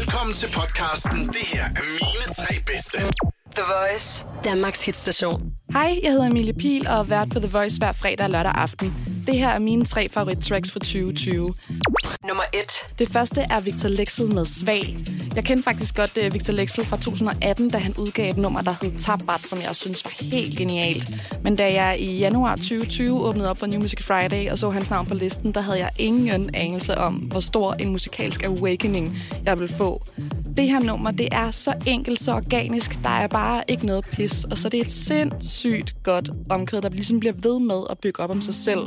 Velkommen til podcasten. Det her er mine tre bedste. The Voice. Danmarks hitstation. Hej, jeg hedder Emilie Pil og er vært på The Voice hver fredag og lørdag aften. Det her er mine tre favorittracks for 2020. Nummer 1. Det første er Victor Lexel med Svag. Jeg kender faktisk godt uh, Victor Lexel fra 2018, da han udgav et nummer, der hed Tabat, som jeg synes var helt genialt. Men da jeg i januar 2020 åbnede op for New Music Friday og så hans navn på listen, der havde jeg ingen anelse om, hvor stor en musikalsk awakening jeg ville få. Det her nummer, det er så enkelt, så organisk. Der er bare ikke noget pis. Og så det er et sindssygt godt omkvæd, der ligesom bliver ved med at bygge op om sig selv.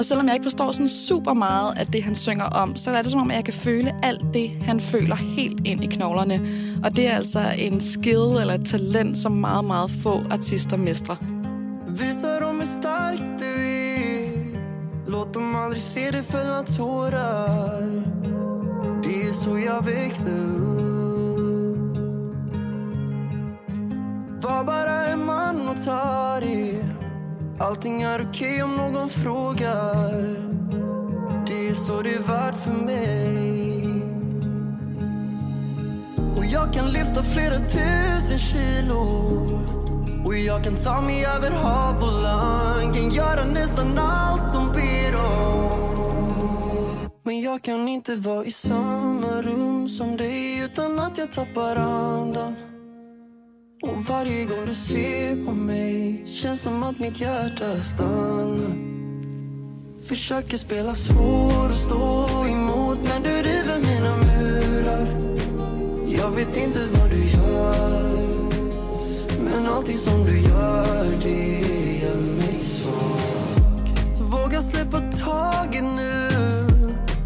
Og selvom jeg ikke forstår sådan super meget af det, han synger om, så er det som om, at jeg kan føle alt det, han føler helt ind i knoglerne. Og det er altså en skill eller et talent, som meget, meget få artister mestrer. Visar du hur stark du är Låt dem aldrig se dig fälla tårar Det är så jag växte upp Var bara en man och ta det Allting är okej om någon frågar. Det är så det är värt för mig. Och jag kan lyfta flera tusen kilo. Och jag kan ta mig över hav och land Kan göra nästan allt de ber om. Men jag kan inte vara i samma rum som dig utan att jag tappar andan. Och varje gång du ser på mig känns som att mitt hjärta stannar. Försöker spela svår och stå emot men du river mina murar. Jag vet inte vad du gör men allting som du gör, det gör mig svag. Våga släppa taget nu.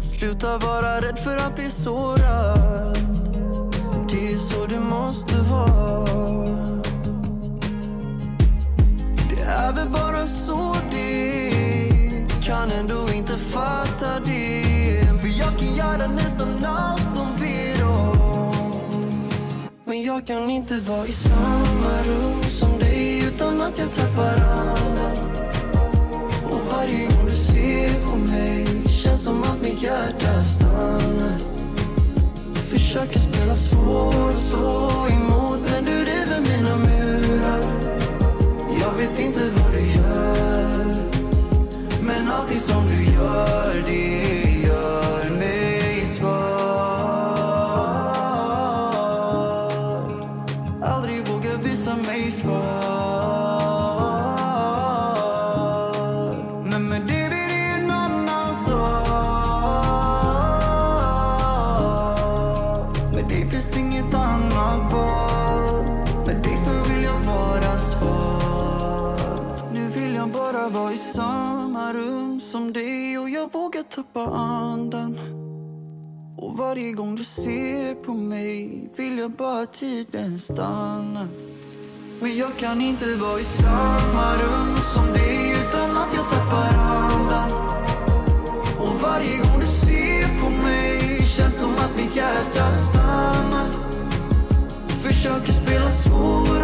Sluta vara rädd för att bli sårad är så det måste vara. Det är väl bara så det. Kan ändå inte fatta det. För jag kan göra nästan allt de ber om. Men jag kan inte vara i samma rum som dig utan att jag tappar andan. Och varje gång du ser på mig känns som att mitt hjärta stannar. Försöker spela svår och stå emot men du river mina murar Jag vet inte vill jag vara i samma rum som dig och jag vågar tappa andan. Och varje gång du ser på mig vill jag bara tiden stanna Men jag kan inte vara i samma rum som dig utan att jag tappar andan. Och varje gång du ser på mig känns som att mitt hjärta stannar. Försöker spela svår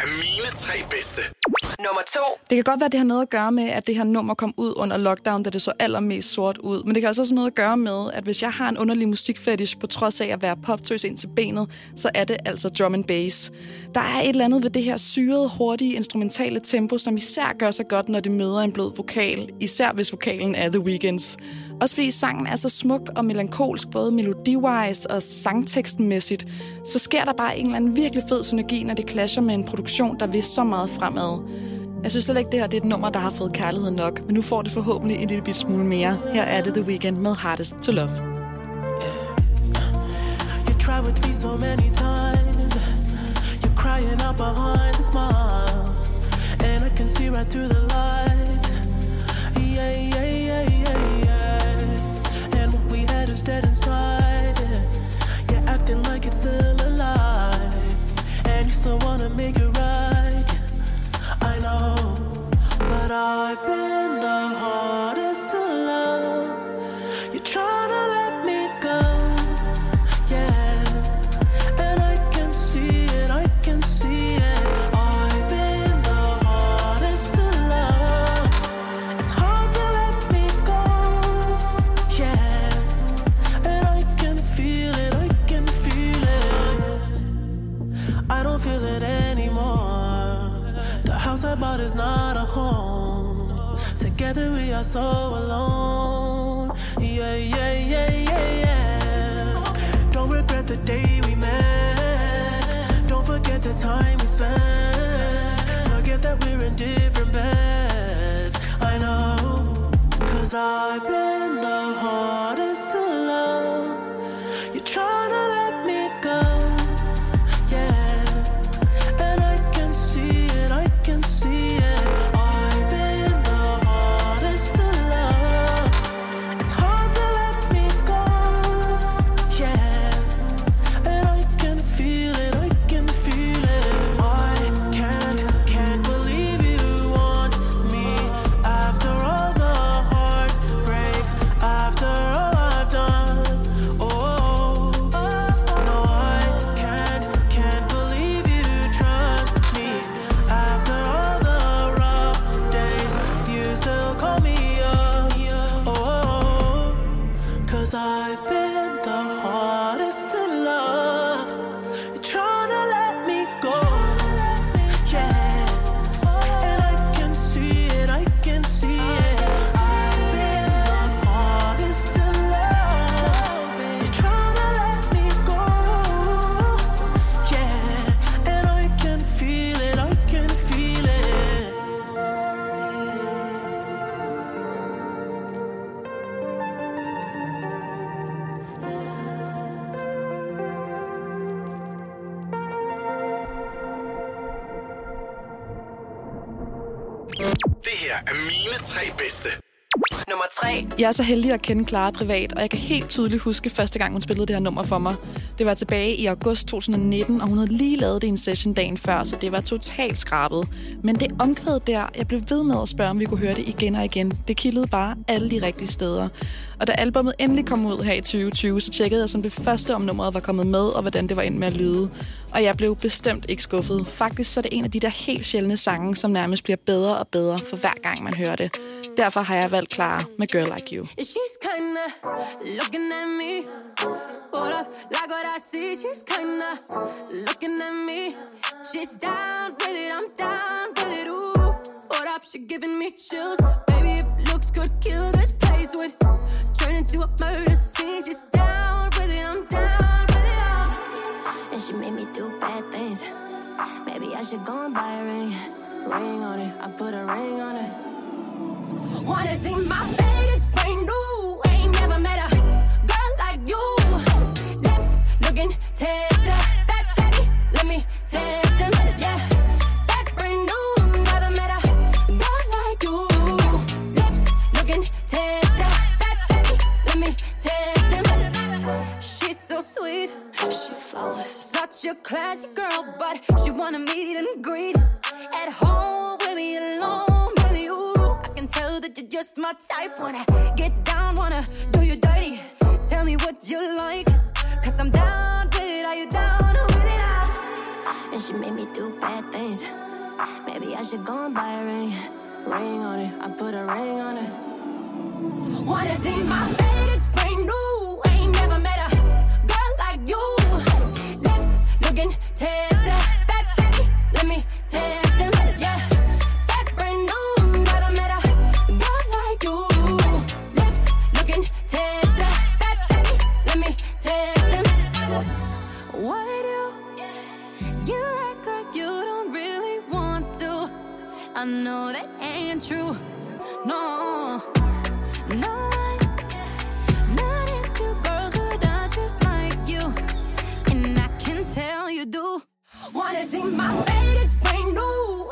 er mine tre bedste. Nummer 2. Det kan godt være, at det har noget at gøre med, at det her nummer kom ud under lockdown, da det så allermest sort ud. Men det kan også have noget at gøre med, at hvis jeg har en underlig musikfetish, på trods af at være poptøs ind til benet, så er det altså drum and bass. Der er et eller andet ved det her syrede, hurtige, instrumentale tempo, som især gør sig godt, når det møder en blød vokal. Især hvis vokalen er The Weekends. Også fordi sangen er så smuk og melankolsk, både melodiwise og sangtekstmæssigt, så sker der bare en eller anden virkelig fed synergi, når det clasher med en produktion, der vil så meget fremad. Jeg synes slet ikke, det her det er et nummer, der har fået kærlighed nok, men nu får det forhåbentlig en lille bit smule mere. Her er det The Weeknd med Hardest to Love. You try with me so many times. You're crying out behind the smiles. And I can see right through the light. feel it anymore. The house I bought is not a home. Together we are so alone. Yeah, yeah, yeah, yeah, yeah. Don't regret the day we met. Don't forget the time we spent. Forget that we're in different beds. I know, cause I've been. Det her er mine tre bedste. Nummer 3. Jeg er så heldig at kende Clara privat, og jeg kan helt tydeligt huske første gang, hun spillede det her nummer for mig. Det var tilbage i august 2019, og hun havde lige lavet det i en session dagen før, så det var totalt skrabet. Men det omkvæd der, jeg blev ved med at spørge, om vi kunne høre det igen og igen. Det kildede bare alle de rigtige steder. Og da albumet endelig kom ud her i 2020, så tjekkede jeg som det første, om nummeret var kommet med, og hvordan det var endt med at lyde. Og jeg blev bestemt ikke skuffet. Faktisk så er det en af de der helt sjældne sange, som nærmest bliver bedre og bedre for hver gang man hører det. Derfor har jeg valgt Clara med Girl Like You. She's kinda looking at me. Hold up, like what I see. She's kinda looking at me. She's down with it, I'm down with it. Ooh, hold up, she giving me chills. Baby, if looks could kill this place would turn into a murder scene. She's down she made me do bad things. Maybe I should go and buy a ring. Ring on it, I put a ring on it. Wanna see my latest just my type. Wanna get down, wanna do you dirty. Tell me what you like, cause I'm down with it. Are you down with it? All? And she made me do bad things. Maybe I should go and buy a ring. Ring on it, I put a ring on it. Wanna see my you act like you don't really want to? I know that ain't true. No, no, not into girls, but I just like you, and I can tell you do. Wanna see my latest brand new?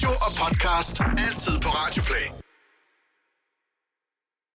Radio og podcast. Altid på Radioplay.